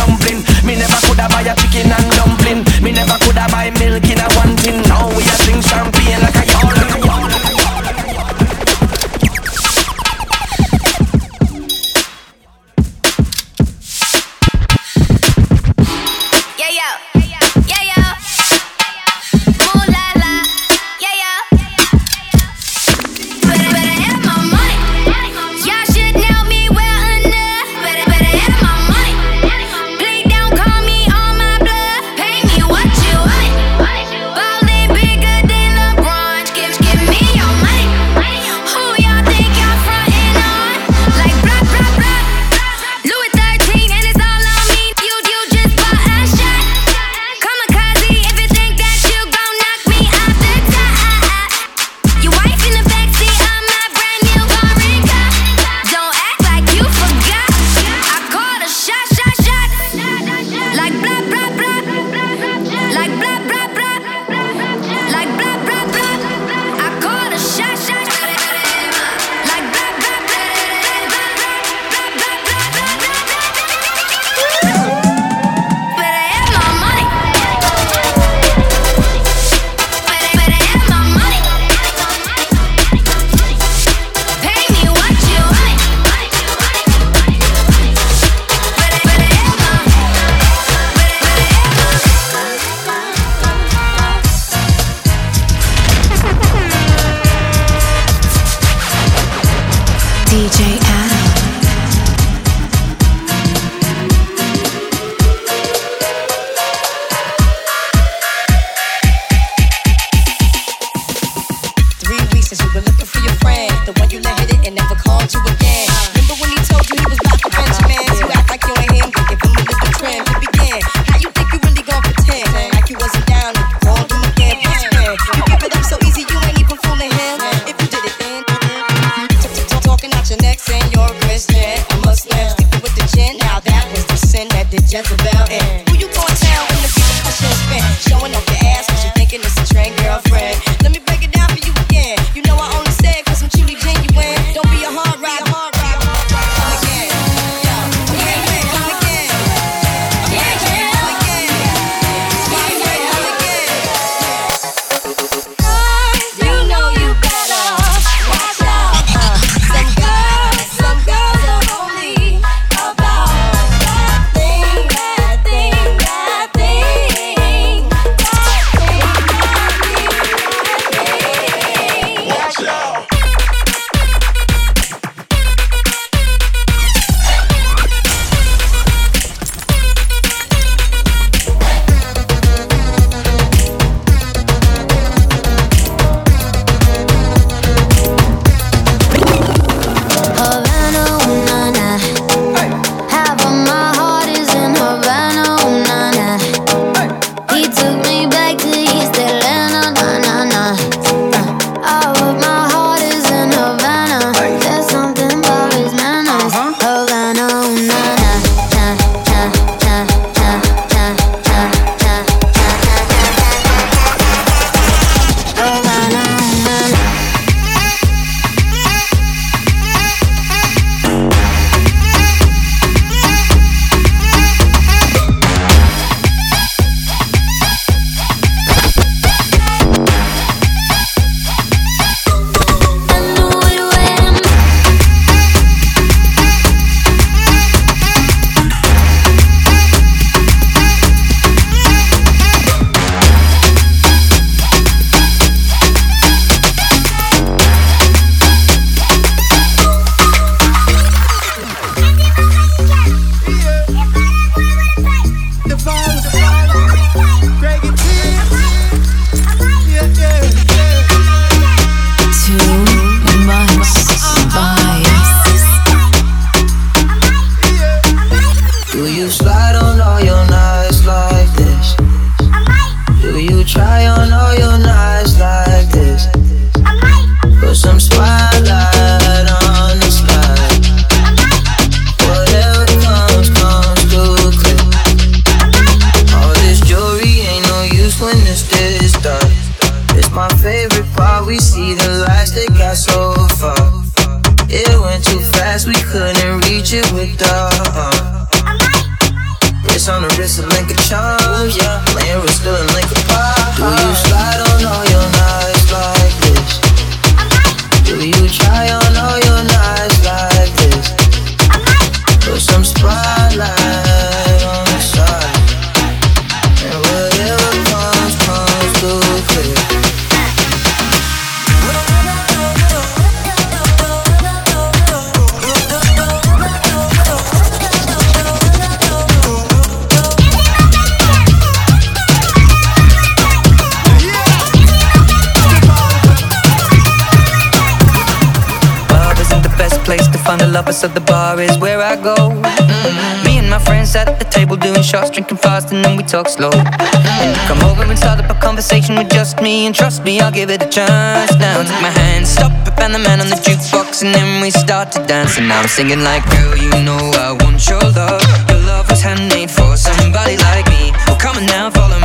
lover, so the bar is where I go. Mm. Me and my friends at the table doing shots, drinking fast, and then we talk slow. And you come over and start up a conversation with just me, and trust me, I'll give it a chance. Now take my hand, stop it, and the man on the jukebox, and then we start to dance. And now I'm singing like, girl, you know I want your love. Your love was handmade for somebody like me. Well, come on now, follow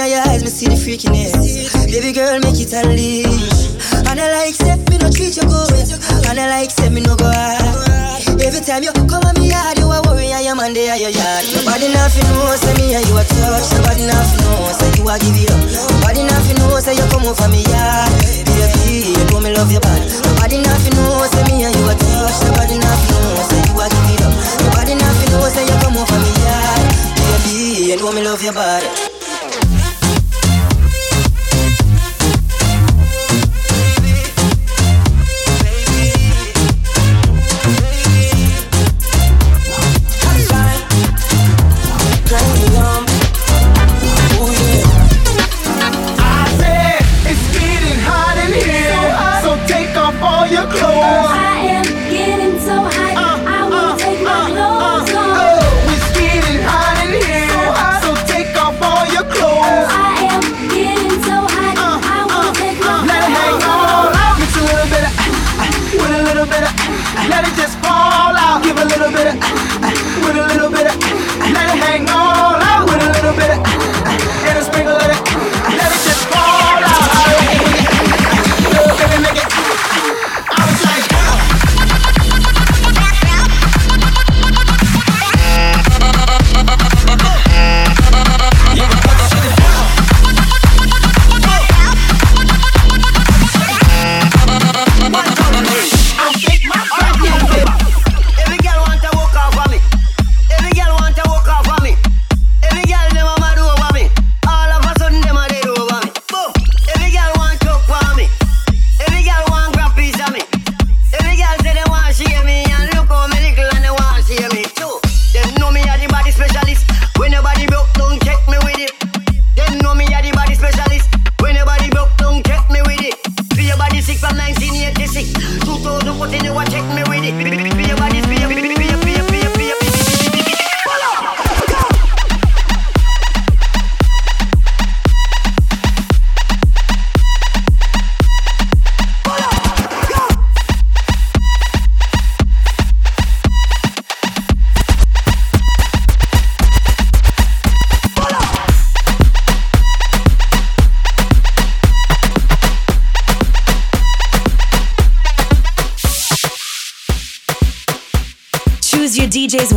at your eyes, me see the freakiness. Baby girl, make it unleash. And I like, say, me no treat you good. And I like, say, me no go hard. Every time you come on me yard, you a worry, I am on there, your yard. Nobody nothing know, say me and you a touch. Nobody nothing know, say you a give it up. Nobody nothing know, say you come over me yard. Baby, you know me love your body. Nobody nothing know, say me and you a touch. Nobody nothing know, say you a give it up. Nobody nothing know, say you come over me yard. Baby, you know me love your body. Give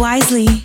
wisely.